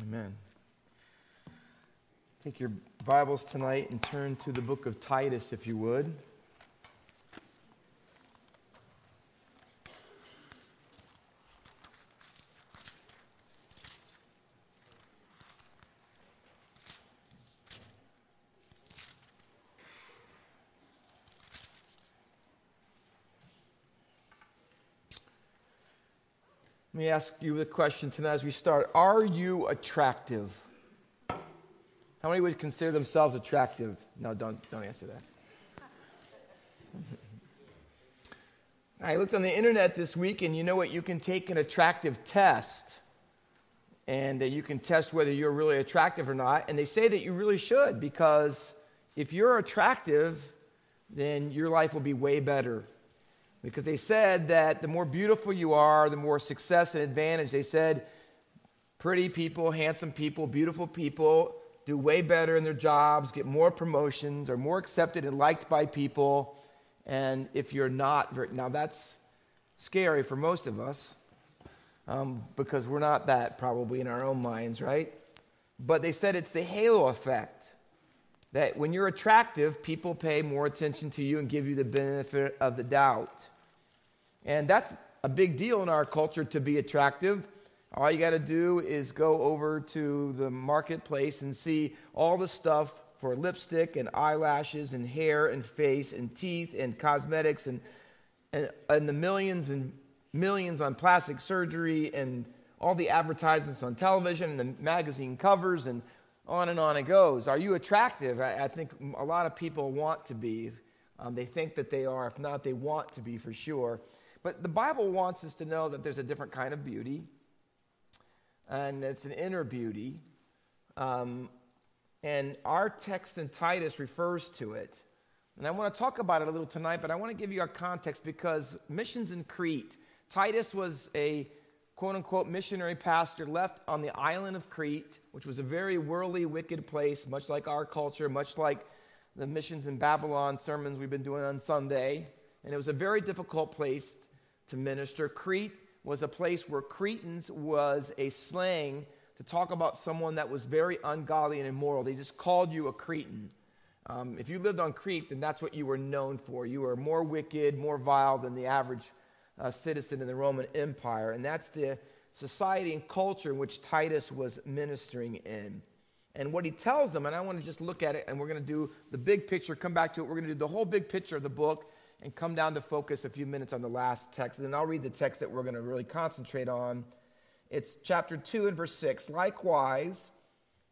Amen. Take your Bibles tonight and turn to the book of Titus, if you would. Me ask you the question tonight as we start Are you attractive? How many would consider themselves attractive? No, don't, don't answer that. I looked on the internet this week, and you know what? You can take an attractive test, and uh, you can test whether you're really attractive or not. And they say that you really should, because if you're attractive, then your life will be way better. Because they said that the more beautiful you are, the more success and advantage. They said pretty people, handsome people, beautiful people do way better in their jobs, get more promotions, are more accepted and liked by people. And if you're not, now that's scary for most of us um, because we're not that probably in our own minds, right? But they said it's the halo effect that when you're attractive, people pay more attention to you and give you the benefit of the doubt. And that's a big deal in our culture to be attractive. All you got to do is go over to the marketplace and see all the stuff for lipstick and eyelashes and hair and face and teeth and cosmetics and, and, and the millions and millions on plastic surgery and all the advertisements on television and the magazine covers and on and on it goes. Are you attractive? I, I think a lot of people want to be. Um, they think that they are. If not, they want to be for sure. But the Bible wants us to know that there's a different kind of beauty and it's an inner beauty. Um, and our text in Titus refers to it. And I want to talk about it a little tonight, but I want to give you our context because missions in Crete. Titus was a quote unquote missionary pastor left on the island of Crete, which was a very worldly, wicked place, much like our culture, much like the missions in Babylon sermons we've been doing on Sunday. And it was a very difficult place to minister. Crete was a place where Cretans was a slang to talk about someone that was very ungodly and immoral. They just called you a Cretan. Um, if you lived on Crete, then that's what you were known for. You were more wicked, more vile than the average uh, citizen in the Roman Empire. And that's the society and culture in which Titus was ministering in. And what he tells them, and I want to just look at it, and we're going to do the big picture, come back to it. We're going to do the whole big picture of the book and come down to focus a few minutes on the last text. And then I'll read the text that we're going to really concentrate on. It's chapter 2 and verse 6. Likewise,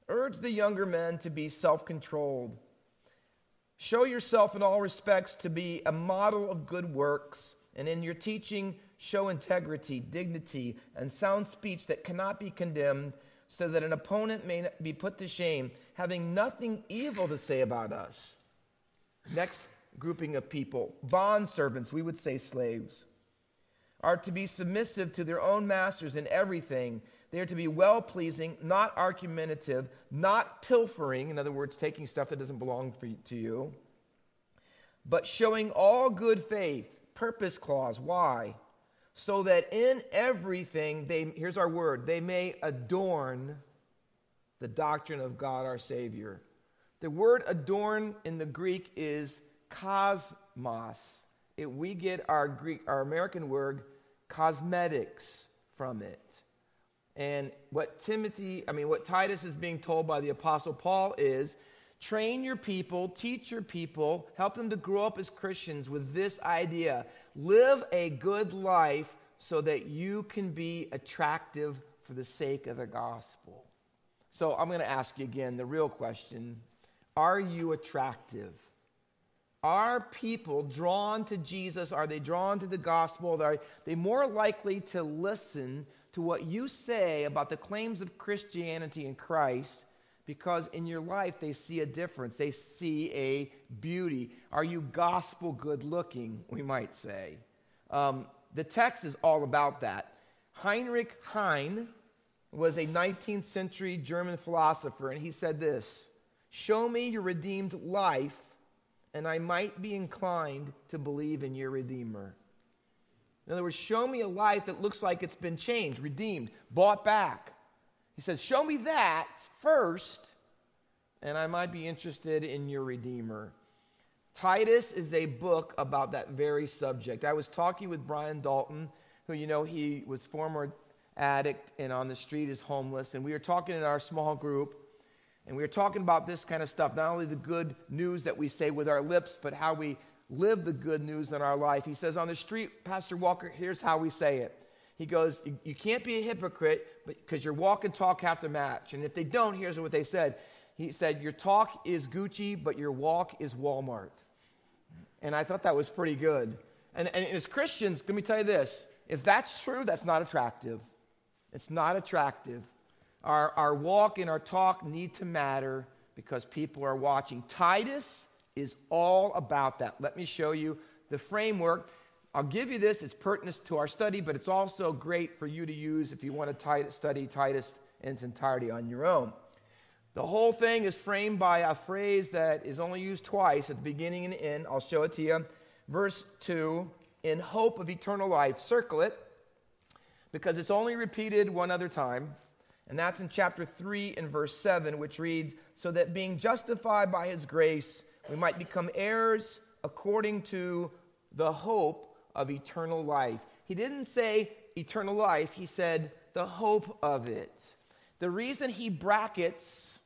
urge the younger men to be self controlled. Show yourself in all respects to be a model of good works, and in your teaching, show integrity, dignity, and sound speech that cannot be condemned, so that an opponent may be put to shame, having nothing evil to say about us. Next grouping of people. Bond servants, we would say slaves, are to be submissive to their own masters in everything. They are to be well pleasing, not argumentative, not pilfering, in other words, taking stuff that doesn't belong for, to you, but showing all good faith. Purpose clause. Why? So that in everything, they, here's our word, they may adorn the doctrine of God our Savior. The word adorn in the Greek is cosmos. It, we get our Greek, our American word cosmetics from it. And what Timothy, I mean, what Titus is being told by the Apostle Paul is train your people, teach your people, help them to grow up as Christians with this idea live a good life so that you can be attractive for the sake of the gospel. So I'm going to ask you again the real question Are you attractive? Are people drawn to Jesus? Are they drawn to the gospel? Are they more likely to listen to what you say about the claims of Christianity and Christ because in your life they see a difference? They see a beauty. Are you gospel good looking, we might say? Um, the text is all about that. Heinrich Heine was a 19th century German philosopher, and he said this Show me your redeemed life and I might be inclined to believe in your Redeemer. In other words, show me a life that looks like it's been changed, redeemed, bought back. He says, Show me that first, and I might be interested in your Redeemer. Titus is a book about that very subject. I was talking with Brian Dalton, who, you know, he was former addict and on the street is homeless, and we were talking in our small group, and we were talking about this kind of stuff, not only the good news that we say with our lips, but how we live the good news in our life. He says, On the street, Pastor Walker, here's how we say it. He goes, You, you can't be a hypocrite because your walk and talk have to match. And if they don't, here's what they said. He said, Your talk is Gucci, but your walk is Walmart. And I thought that was pretty good. And, and as Christians, let me tell you this if that's true, that's not attractive. It's not attractive. Our, our walk and our talk need to matter because people are watching. Titus is all about that. Let me show you the framework. I'll give you this, it's pertinent to our study, but it's also great for you to use if you want to study Titus in its entirety on your own. The whole thing is framed by a phrase that is only used twice at the beginning and end. I'll show it to you. Verse 2 in hope of eternal life. Circle it because it's only repeated one other time. And that's in chapter 3 and verse 7, which reads So that being justified by his grace, we might become heirs according to the hope of eternal life. He didn't say eternal life, he said the hope of it. The reason he brackets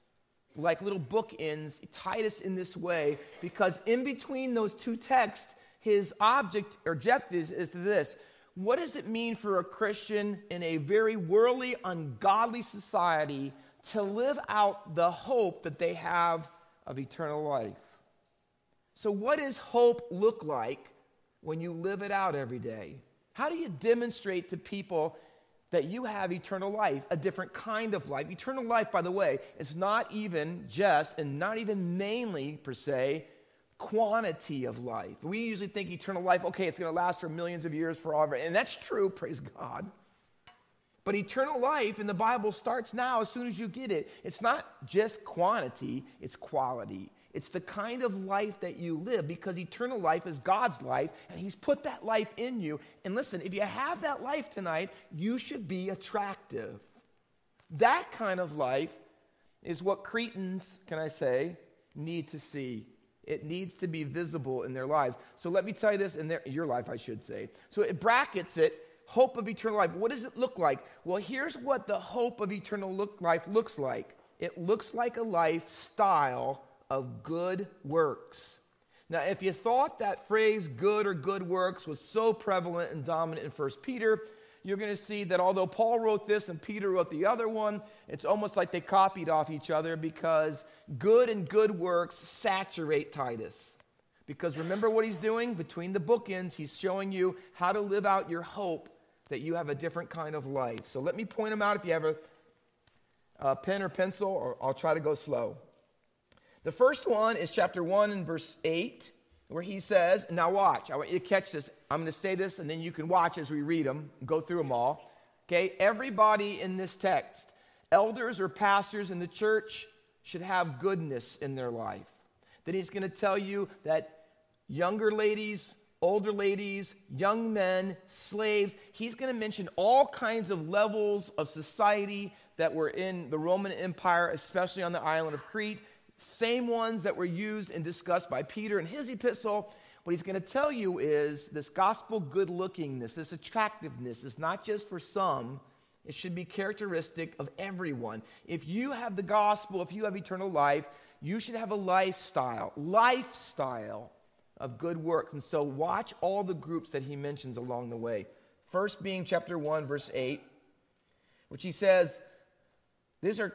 like little bookends Titus in this way, because in between those two texts, his object or objective is this what does it mean for a Christian in a very worldly, ungodly society to live out the hope that they have of eternal life? So, what does hope look like when you live it out every day? How do you demonstrate to people that you have eternal life, a different kind of life? Eternal life, by the way, is not even just and not even mainly per se quantity of life. We usually think eternal life, okay, it's going to last for millions of years forever. And that's true, praise God. But eternal life in the Bible starts now as soon as you get it. It's not just quantity, it's quality. It's the kind of life that you live because eternal life is God's life and He's put that life in you. And listen, if you have that life tonight, you should be attractive. That kind of life is what Cretans, can I say, need to see. It needs to be visible in their lives. So let me tell you this in their, your life, I should say. So it brackets it hope of eternal life. What does it look like? Well, here's what the hope of eternal look, life looks like it looks like a lifestyle of good works. Now, if you thought that phrase good or good works was so prevalent and dominant in 1 Peter, you're going to see that although Paul wrote this and Peter wrote the other one, it's almost like they copied off each other because good and good works saturate Titus. Because remember what he's doing? Between the bookends, he's showing you how to live out your hope that you have a different kind of life. So let me point them out if you have a, a pen or pencil, or I'll try to go slow. The first one is chapter 1 and verse 8 where he says, Now watch, I want you to catch this. I'm going to say this, and then you can watch as we read them, go through them all. Okay, everybody in this text, elders or pastors in the church, should have goodness in their life. Then he's going to tell you that younger ladies, older ladies, young men, slaves, he's going to mention all kinds of levels of society that were in the Roman Empire, especially on the island of Crete same ones that were used and discussed by Peter in his epistle. What he's going to tell you is this gospel good lookingness, this attractiveness is not just for some, it should be characteristic of everyone. If you have the gospel, if you have eternal life, you should have a lifestyle, lifestyle of good works. And so watch all the groups that he mentions along the way. First being chapter 1, verse 8, which he says, These are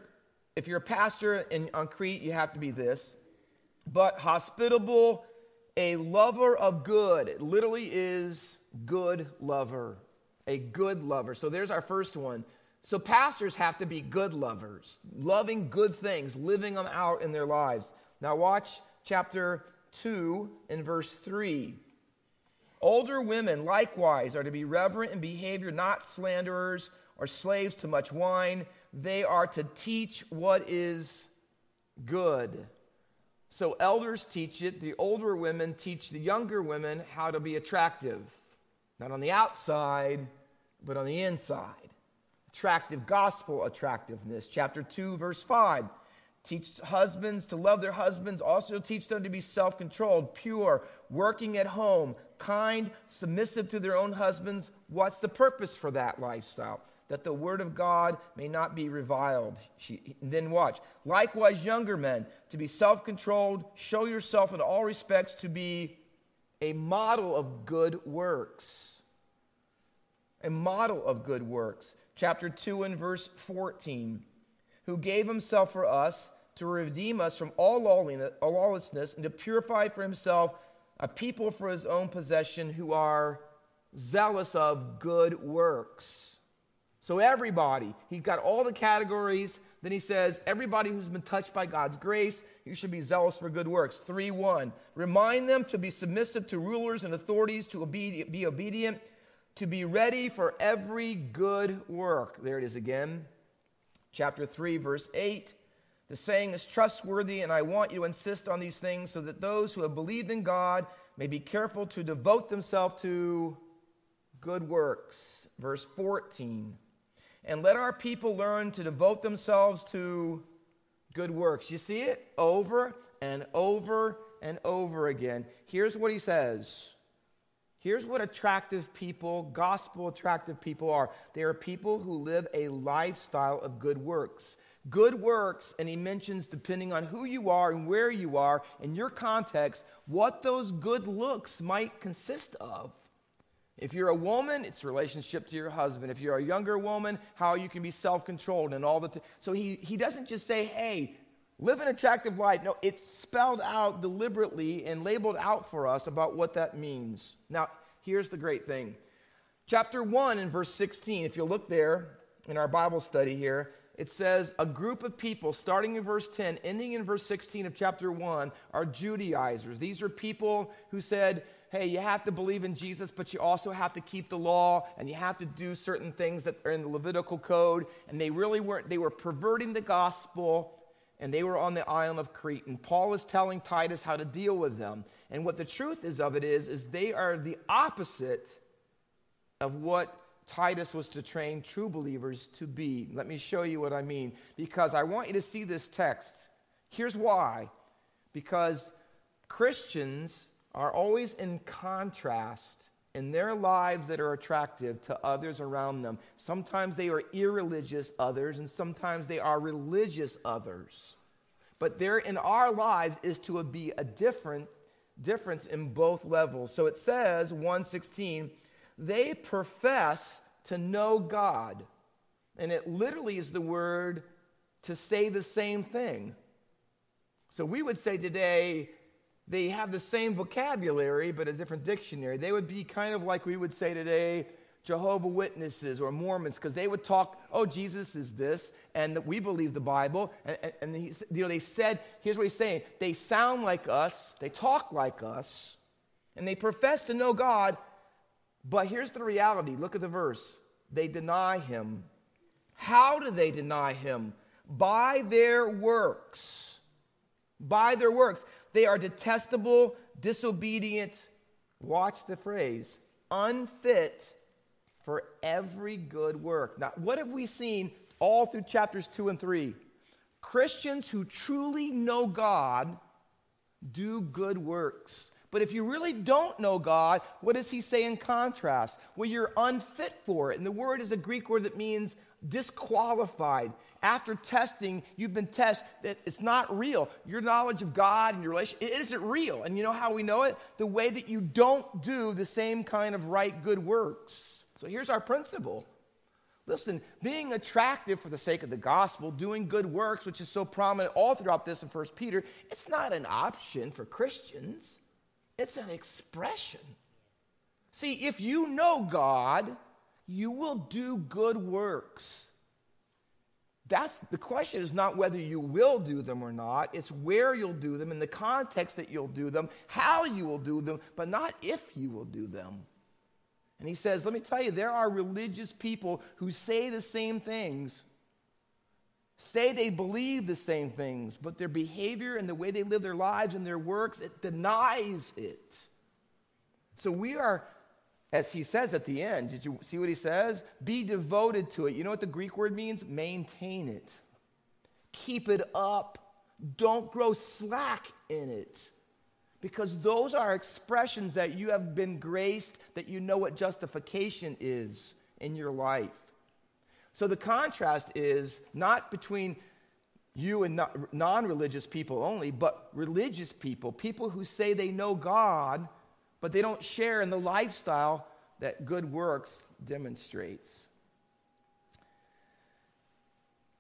if you're a pastor in, on Crete, you have to be this. But hospitable, a lover of good. It literally is good lover. A good lover. So there's our first one. So pastors have to be good lovers, loving good things, living them out in their lives. Now watch chapter 2 and verse 3. Older women likewise are to be reverent in behavior, not slanderers or slaves to much wine they are to teach what is good. So elders teach it, the older women teach the younger women how to be attractive, not on the outside, but on the inside. attractive, gospel attractiveness. Chapter 2, verse 5. Teach husbands to love their husbands. Also, teach them to be self controlled, pure, working at home, kind, submissive to their own husbands. What's the purpose for that lifestyle? That the word of God may not be reviled. She, then watch. Likewise, younger men, to be self controlled, show yourself in all respects to be a model of good works. A model of good works. Chapter 2 and verse 14 who gave himself for us to redeem us from all lawlessness and to purify for himself a people for his own possession who are zealous of good works. So, everybody, he's got all the categories. Then he says, everybody who's been touched by God's grace, you should be zealous for good works. 3 1. Remind them to be submissive to rulers and authorities, to be obedient, to be ready for every good work. There it is again chapter 3, verse 8. The saying is trustworthy, and I want you to insist on these things so that those who have believed in God may be careful to devote themselves to good works. Verse 14. And let our people learn to devote themselves to good works. You see it over and over and over again. Here's what he says Here's what attractive people, gospel attractive people are they are people who live a lifestyle of good works. Good works, and he mentions depending on who you are and where you are in your context, what those good looks might consist of. If you're a woman, it's relationship to your husband. If you're a younger woman, how you can be self controlled and all the. T- so he, he doesn't just say, hey, live an attractive life. No, it's spelled out deliberately and labeled out for us about what that means. Now, here's the great thing. Chapter 1 in verse 16, if you look there in our Bible study here, it says a group of people, starting in verse 10, ending in verse 16 of chapter 1, are Judaizers. These are people who said, hey, you have to believe in Jesus, but you also have to keep the law and you have to do certain things that are in the Levitical code. And they really weren't, they were perverting the gospel and they were on the island of Crete. And Paul is telling Titus how to deal with them. And what the truth is of it is, is they are the opposite of what Titus was to train true believers to be. Let me show you what I mean. Because I want you to see this text. Here's why. Because Christians are always in contrast in their lives that are attractive to others around them. Sometimes they are irreligious others, and sometimes they are religious others. But there in our lives is to be a different difference in both levels. So it says 116, they profess to know God. And it literally is the word to say the same thing. So we would say today, they have the same vocabulary but a different dictionary. They would be kind of like we would say today Jehovah Witnesses or Mormons because they would talk, oh, Jesus is this, and we believe the Bible. And, and, and he, you know, they said, here's what he's saying they sound like us, they talk like us, and they profess to know God, but here's the reality look at the verse. They deny him. How do they deny him? By their works. By their works. They are detestable, disobedient, watch the phrase, unfit for every good work. Now, what have we seen all through chapters 2 and 3? Christians who truly know God do good works. But if you really don't know God, what does he say in contrast? Well, you're unfit for it. And the word is a Greek word that means disqualified. After testing, you've been tested that it's not real. Your knowledge of God and your relation, it isn't real. And you know how we know it? The way that you don't do the same kind of right good works. So here's our principle. Listen, being attractive for the sake of the gospel, doing good works, which is so prominent all throughout this in 1 Peter, it's not an option for Christians. It's an expression. See, if you know God, you will do good works. That's the question is not whether you will do them or not, it's where you'll do them, in the context that you'll do them, how you will do them, but not if you will do them. And he says, Let me tell you, there are religious people who say the same things, say they believe the same things, but their behavior and the way they live their lives and their works, it denies it. So we are as he says at the end, did you see what he says? Be devoted to it. You know what the Greek word means? Maintain it. Keep it up. Don't grow slack in it. Because those are expressions that you have been graced, that you know what justification is in your life. So the contrast is not between you and non religious people only, but religious people, people who say they know God, but they don't share in the lifestyle that good works demonstrates.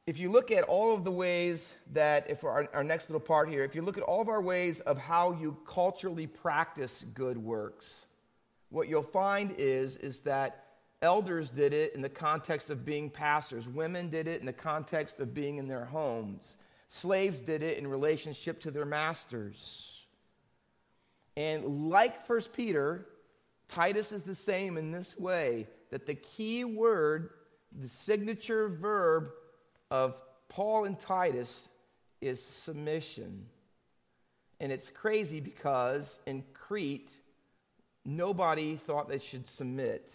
If you look at all of the ways that, if our, our next little part here, if you look at all of our ways of how you culturally practice good works, what you'll find is, is that Elders did it in the context of being pastors. Women did it in the context of being in their homes. Slaves did it in relationship to their masters. And like First Peter, Titus is the same in this way that the key word, the signature verb of Paul and Titus is submission. And it's crazy because in Crete, nobody thought they should submit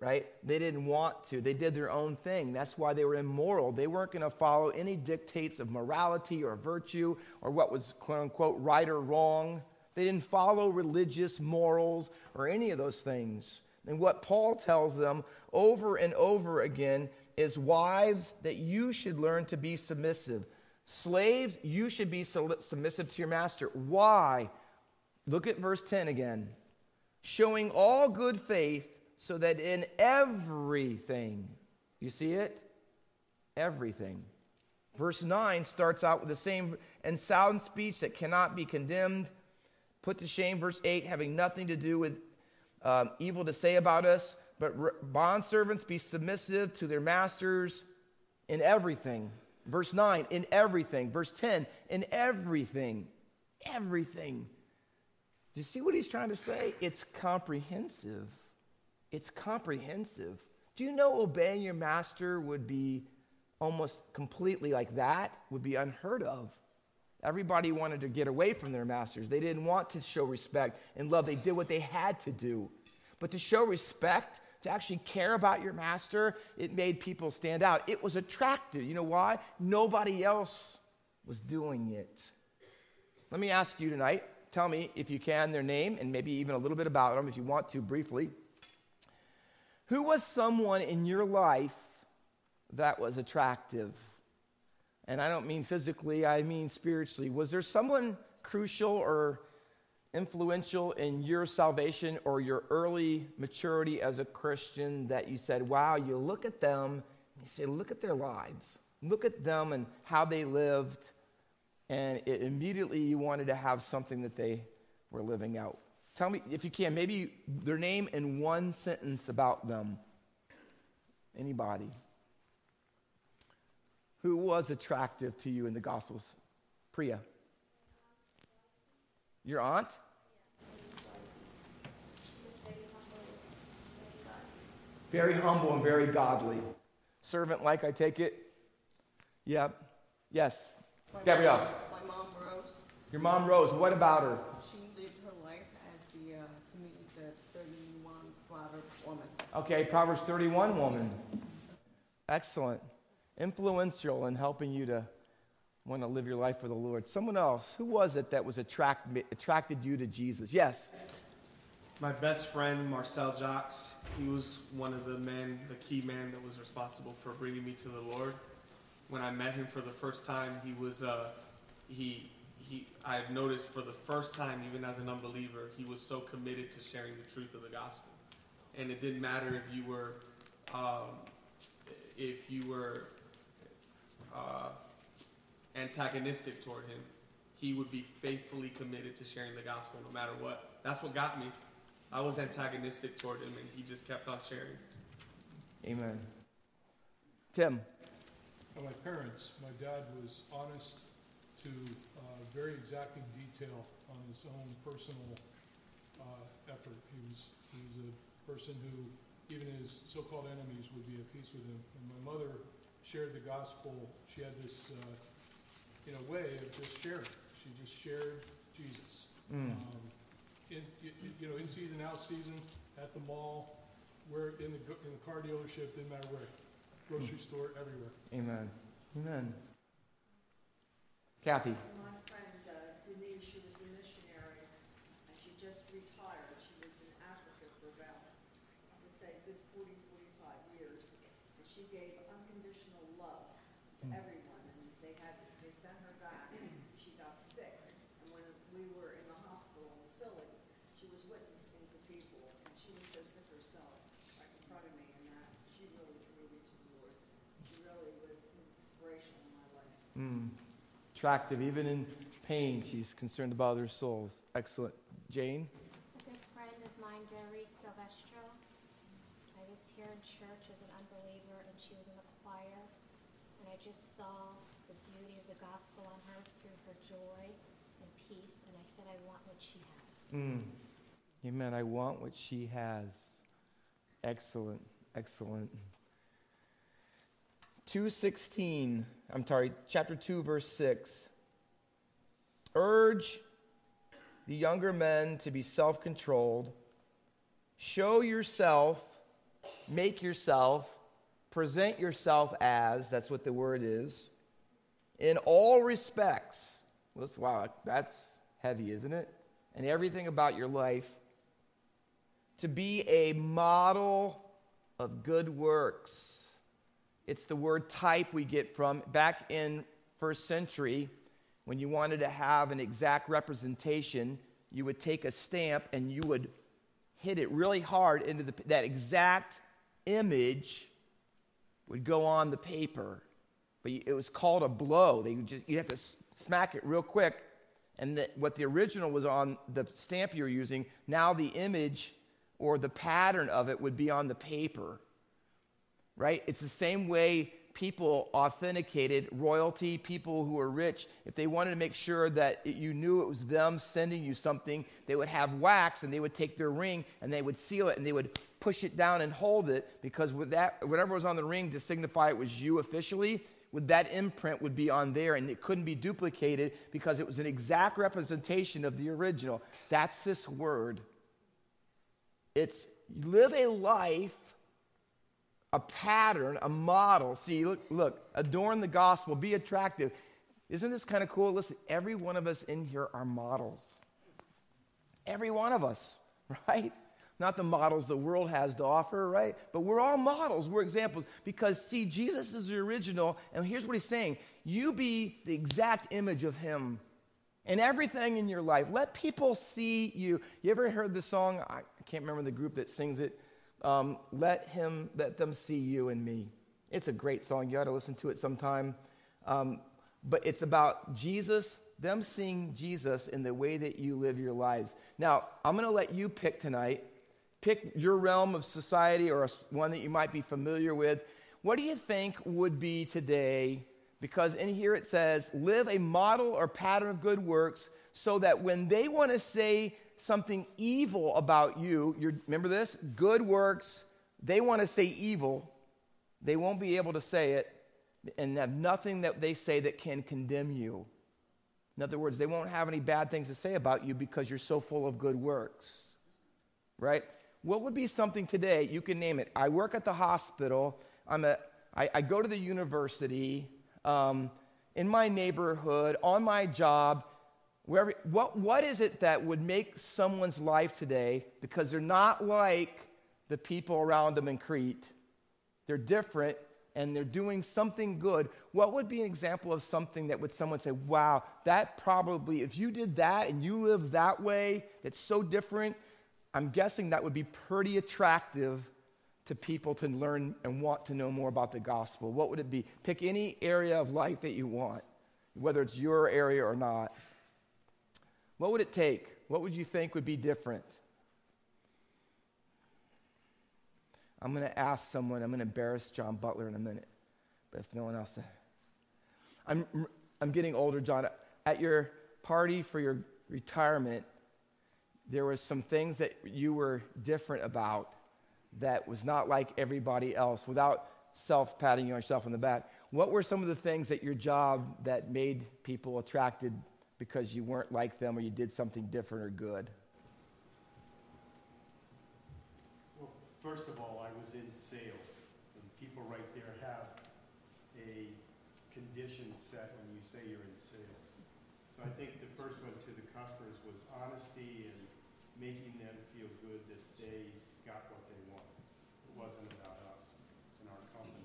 right? They didn't want to. They did their own thing. That's why they were immoral. They weren't going to follow any dictates of morality or virtue or what was, quote unquote, right or wrong. They didn't follow religious morals or any of those things. And what Paul tells them over and over again is wives, that you should learn to be submissive. Slaves, you should be submissive to your master. Why? Look at verse 10 again. Showing all good faith so that in everything, you see it? Everything. Verse 9 starts out with the same, and sound speech that cannot be condemned, put to shame. Verse 8, having nothing to do with um, evil to say about us, but re- bondservants be submissive to their masters in everything. Verse 9, in everything. Verse 10, in everything. Everything. Do you see what he's trying to say? It's comprehensive. It's comprehensive. Do you know obeying your master would be almost completely like that, would be unheard of? Everybody wanted to get away from their masters. They didn't want to show respect and love. They did what they had to do. But to show respect, to actually care about your master, it made people stand out. It was attractive. You know why? Nobody else was doing it. Let me ask you tonight tell me, if you can, their name and maybe even a little bit about them if you want to briefly. Who was someone in your life that was attractive? And I don't mean physically, I mean spiritually. Was there someone crucial or influential in your salvation or your early maturity as a Christian that you said, wow, you look at them, you say, look at their lives. Look at them and how they lived. And it, immediately you wanted to have something that they were living out. Tell me, if you can, maybe their name in one sentence about them. Anybody? Who was attractive to you in the Gospels? Priya. Your aunt? Very humble and very godly. Servant like, I take it? Yep. Yes. My Gabrielle. Mom, my mom Rose. Your mom Rose, what about her? She lived her life as the uh, to me the thirty-one woman. Okay, Proverbs 31 woman. Excellent. Influential in helping you to want to live your life for the Lord. Someone else, who was it that was attract, attracted you to Jesus? Yes. My best friend, Marcel Jacques, he was one of the men, the key man that was responsible for bringing me to the Lord. When I met him for the first time, he was, uh, he, he, I noticed for the first time, even as an unbeliever, he was so committed to sharing the truth of the gospel and it didn't matter if you were um, if you were uh, antagonistic toward him. He would be faithfully committed to sharing the gospel no matter what. That's what got me. I was antagonistic toward him, and he just kept on sharing. Amen. Tim. Well, my parents, my dad was honest to uh, very exacting detail on his own personal uh, effort. He was, he was a person who, even his so-called enemies, would be at peace with him. And my mother shared the gospel. She had this, uh, in a way, of just sharing. She just shared Jesus. Mm. Um, in, you, you, know, in season, out season, at the mall, where in the, in the car dealership, didn't matter where, grocery store, everywhere. Amen. Amen. Kathy. My friend uh, Denise, she was a missionary, and she just retired. She was in Africa for about, I would say, a good 40, 45 years. And she gave unconditional love to everyone, and they had, they sent her back. She got sick, and when we were in the hospital in Philly, she was witnessing to people, and she was so sick herself, right in front of me, and that, she really drew me to the Lord. She really was an inspiration in my life. Mm. Attractive, even in pain, she's concerned about other souls. Excellent. Jane? A good friend of mine, Doris Silvestro. I was here in church as an unbeliever, and she was in the choir, and I just saw the beauty of the gospel on her through her joy and peace, and I said, I want what she has. Mm. Amen. I want what she has. Excellent. Excellent. 216, I'm sorry, chapter 2, verse 6. Urge the younger men to be self controlled. Show yourself, make yourself, present yourself as, that's what the word is, in all respects. Wow, that's heavy, isn't it? And everything about your life to be a model of good works. It's the word type we get from back in first century when you wanted to have an exact representation, you would take a stamp and you would hit it really hard into the, that exact image would go on the paper. But it was called a blow. They just, you have to smack it real quick. And that what the original was on the stamp you're using, now the image or the pattern of it would be on the paper right? It's the same way people authenticated royalty, people who were rich. If they wanted to make sure that you knew it was them sending you something, they would have wax and they would take their ring and they would seal it and they would push it down and hold it because with that, whatever was on the ring to signify it was you officially, with that imprint would be on there and it couldn't be duplicated because it was an exact representation of the original. That's this word. It's live a life a pattern, a model. See, look, look, adorn the gospel, be attractive. Isn't this kind of cool? Listen, every one of us in here are models. Every one of us, right? Not the models the world has to offer, right? But we're all models, we're examples. Because, see, Jesus is the original, and here's what he's saying you be the exact image of him in everything in your life. Let people see you. You ever heard the song? I can't remember the group that sings it um, let him let them see you and me. It's a great song. You ought to listen to it sometime. Um, but it's about jesus them seeing jesus in the way that you live your lives. Now i'm going to let you pick tonight. Pick your realm of society or a, one that you might be familiar with. What do you think would be today? Because in here it says live a model or pattern of good works so that when they want to say something evil about you, you remember this? Good works, they want to say evil, they won't be able to say it and have nothing that they say that can condemn you. In other words, they won't have any bad things to say about you because you're so full of good works. Right? What would be something today? You can name it. I work at the hospital. I'm a, I, I go to the university. Um, in my neighborhood, on my job, Wherever, what, what is it that would make someone's life today because they're not like the people around them in Crete? They're different and they're doing something good. What would be an example of something that would someone say, wow, that probably, if you did that and you live that way, that's so different, I'm guessing that would be pretty attractive to people to learn and want to know more about the gospel. What would it be? Pick any area of life that you want, whether it's your area or not. What would it take? What would you think would be different? I'm going to ask someone, I'm going to embarrass John Butler in a minute. But if no one else, I'm, I'm getting older, John. At your party for your retirement, there were some things that you were different about that was not like everybody else without self patting yourself on the back. What were some of the things at your job that made people attracted because you weren't like them or you did something different or good? Well, first of all, I was in sales, and people right there have a condition set when you say you're in sales. So I think the first one to the customers was honesty and making them feel good that they got what they wanted. It wasn't about us and our company.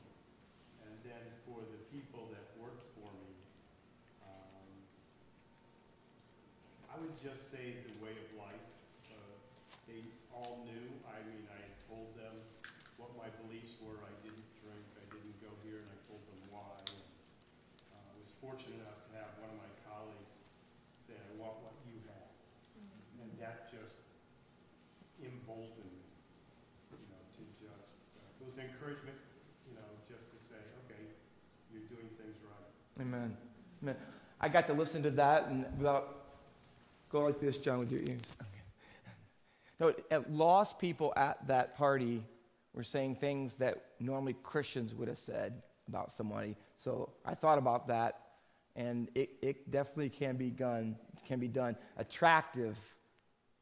And then for the people that worked for me, um, I would just say the way of life. Uh, they all knew. I mean, I told them what my beliefs were. I didn't drink. I didn't go here, and I told them why. And, uh, I was fortunate enough to have one of my colleagues say, "I want what you have," and that just emboldened me. You know, to just uh, it was encouragement. You know, just to say, "Okay, you're doing things right." Amen. Amen. I got to listen to that and without go like this, John, with your ears. Okay. No, lost people at that party were saying things that normally Christians would have said about somebody. So I thought about that, and it, it definitely can be done. Can be done attractive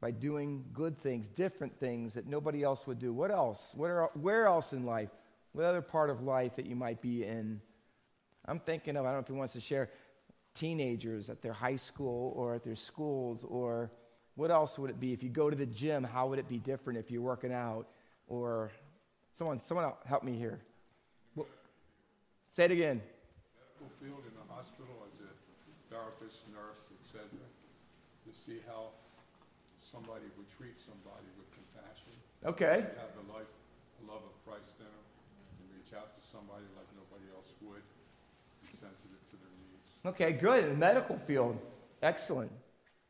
by doing good things, different things that nobody else would do. What else? What are, where else in life? What other part of life that you might be in? I'm thinking of. I don't know if he wants to share teenagers at their high school or at their schools or what else would it be if you go to the gym how would it be different if you're working out or someone someone help me here say it again field in the hospital as a therapist nurse etc to see how somebody would treat somebody with compassion okay have the life the love of christ in them and reach out to somebody like nobody else would be sensitive to their needs. Okay, good. In the medical field, excellent.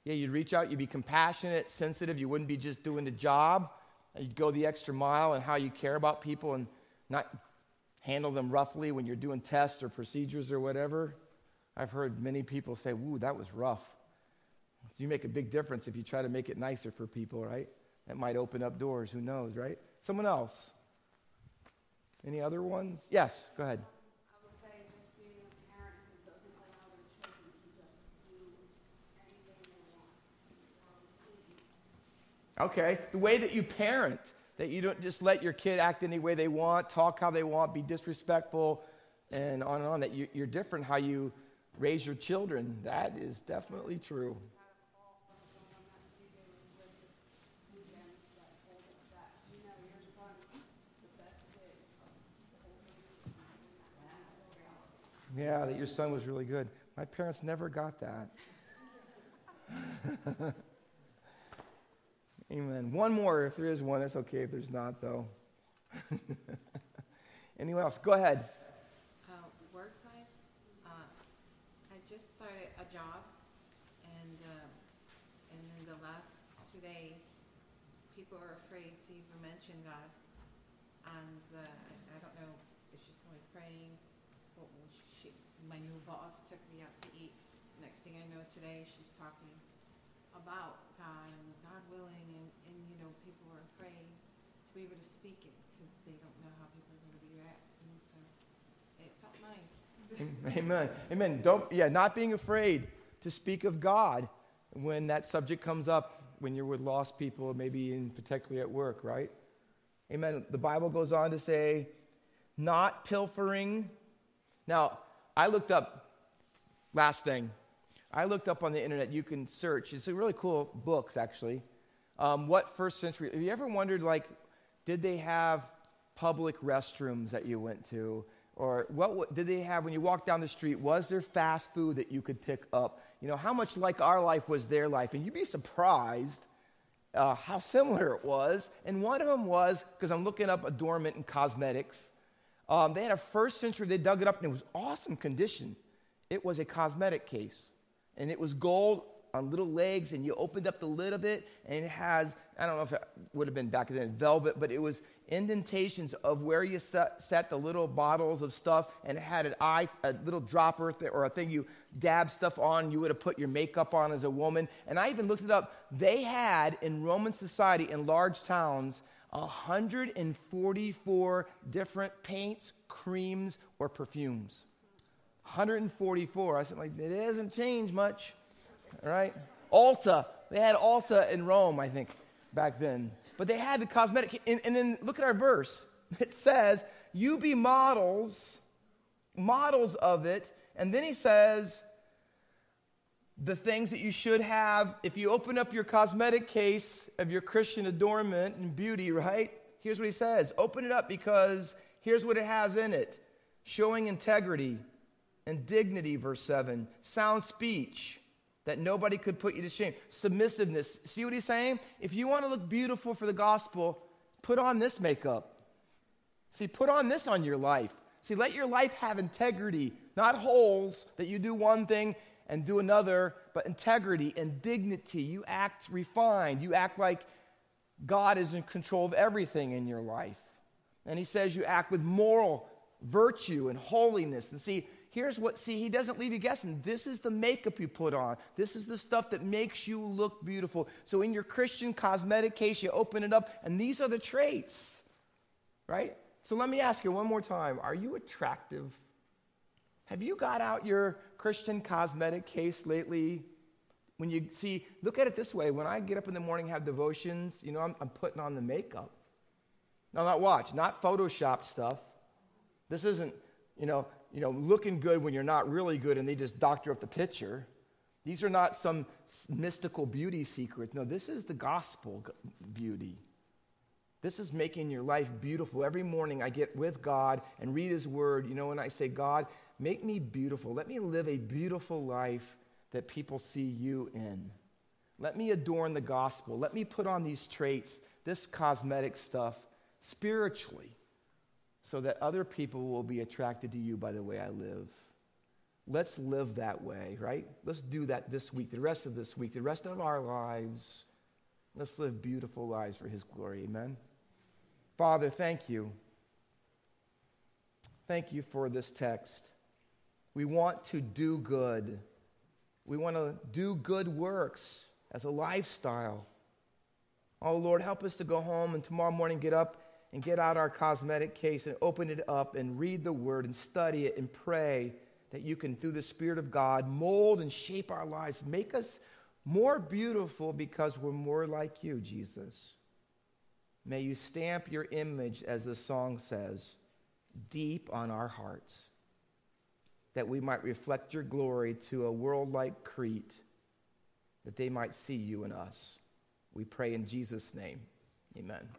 Yeah, you'd reach out, you'd be compassionate, sensitive. You wouldn't be just doing the job. You'd go the extra mile and how you care about people and not handle them roughly when you're doing tests or procedures or whatever. I've heard many people say, Ooh, that was rough. So you make a big difference if you try to make it nicer for people, right? That might open up doors. Who knows, right? Someone else. Any other ones? Yes, go ahead. Okay? The way that you parent, that you don't just let your kid act any way they want, talk how they want, be disrespectful, and on and on, that you, are different how you raise your children. That is definitely true. Yeah, that your son was really good. My parents never got that. Amen. One more, if there is one. That's okay if there's not, though. Anyone else? Go ahead. Uh, work life. Uh, I just started a job, and uh, and in the last two days, people are afraid to even mention God. And uh, I don't know if she's only praying. But she, my new boss took me out to eat. Next thing I know, today she's talking about God and God willing, and, and you know, people are afraid to be able to speak it because they don't know how people are going to be reacting. So it felt nice. Amen. Amen. Don't yeah, not being afraid to speak of God when that subject comes up when you're with lost people, maybe in particularly at work, right? Amen. The Bible goes on to say, not pilfering. Now, I looked up last thing I looked up on the internet, you can search. It's a really cool books, actually. Um, what first century, have you ever wondered, like, did they have public restrooms that you went to? Or what, what did they have when you walked down the street? Was there fast food that you could pick up? You know, how much like our life was their life? And you'd be surprised uh, how similar it was. And one of them was, because I'm looking up adornment and cosmetics, um, they had a first century, they dug it up and it was awesome condition. It was a cosmetic case and it was gold on little legs, and you opened up the lid of it, and it has, I don't know if it would have been back then velvet, but it was indentations of where you set, set the little bottles of stuff, and it had an eye, a little dropper th- or a thing you dab stuff on, you would have put your makeup on as a woman. And I even looked it up. They had in Roman society, in large towns, 144 different paints, creams, or perfumes. 144. I said, like, it hasn't changed much, right? Ulta, they had Ulta in Rome, I think, back then. But they had the cosmetic. And, and then look at our verse. It says, You be models, models of it. And then he says, the things that you should have if you open up your cosmetic case of your Christian adornment and beauty, right? Here's what he says open it up because here's what it has in it showing integrity and dignity, verse 7, sound speech that nobody could put you to shame, submissiveness. See what he's saying? If you want to look beautiful for the gospel, put on this makeup. See, put on this on your life. See, let your life have integrity, not holes that you do one thing and do another, but integrity and dignity. You act refined. You act like God is in control of everything in your life. And he says you act with moral virtue and holiness. And see, here's what, see, he doesn't leave you guessing. This is the makeup you put on. This is the stuff that makes you look beautiful. So in your Christian cosmetic case, you open it up, and these are the traits, right? So let me ask you one more time Are you attractive? Have you got out your Christian cosmetic case lately? When you see, look at it this way when I get up in the morning, have devotions, you know, I'm, I'm putting on the makeup. No, not watch, not Photoshop stuff. This isn't, you know, you know, looking good when you're not really good and they just doctor up the picture. These are not some mystical beauty secrets. No, this is the gospel beauty. This is making your life beautiful. Every morning I get with God and read His Word, you know, and I say, God, make me beautiful. Let me live a beautiful life that people see you in. Let me adorn the gospel. Let me put on these traits, this cosmetic stuff, spiritually, so that other people will be attracted to you by the way I live. Let's live that way, right? Let's do that this week, the rest of this week, the rest of our lives. Let's live beautiful lives for His glory. Amen. Father, thank you. Thank you for this text. We want to do good. We want to do good works as a lifestyle. Oh, Lord, help us to go home and tomorrow morning get up and get out our cosmetic case and open it up and read the word and study it and pray that you can, through the Spirit of God, mold and shape our lives, make us more beautiful because we're more like you, Jesus. May you stamp your image, as the song says, deep on our hearts that we might reflect your glory to a world like Crete, that they might see you in us. We pray in Jesus' name. Amen.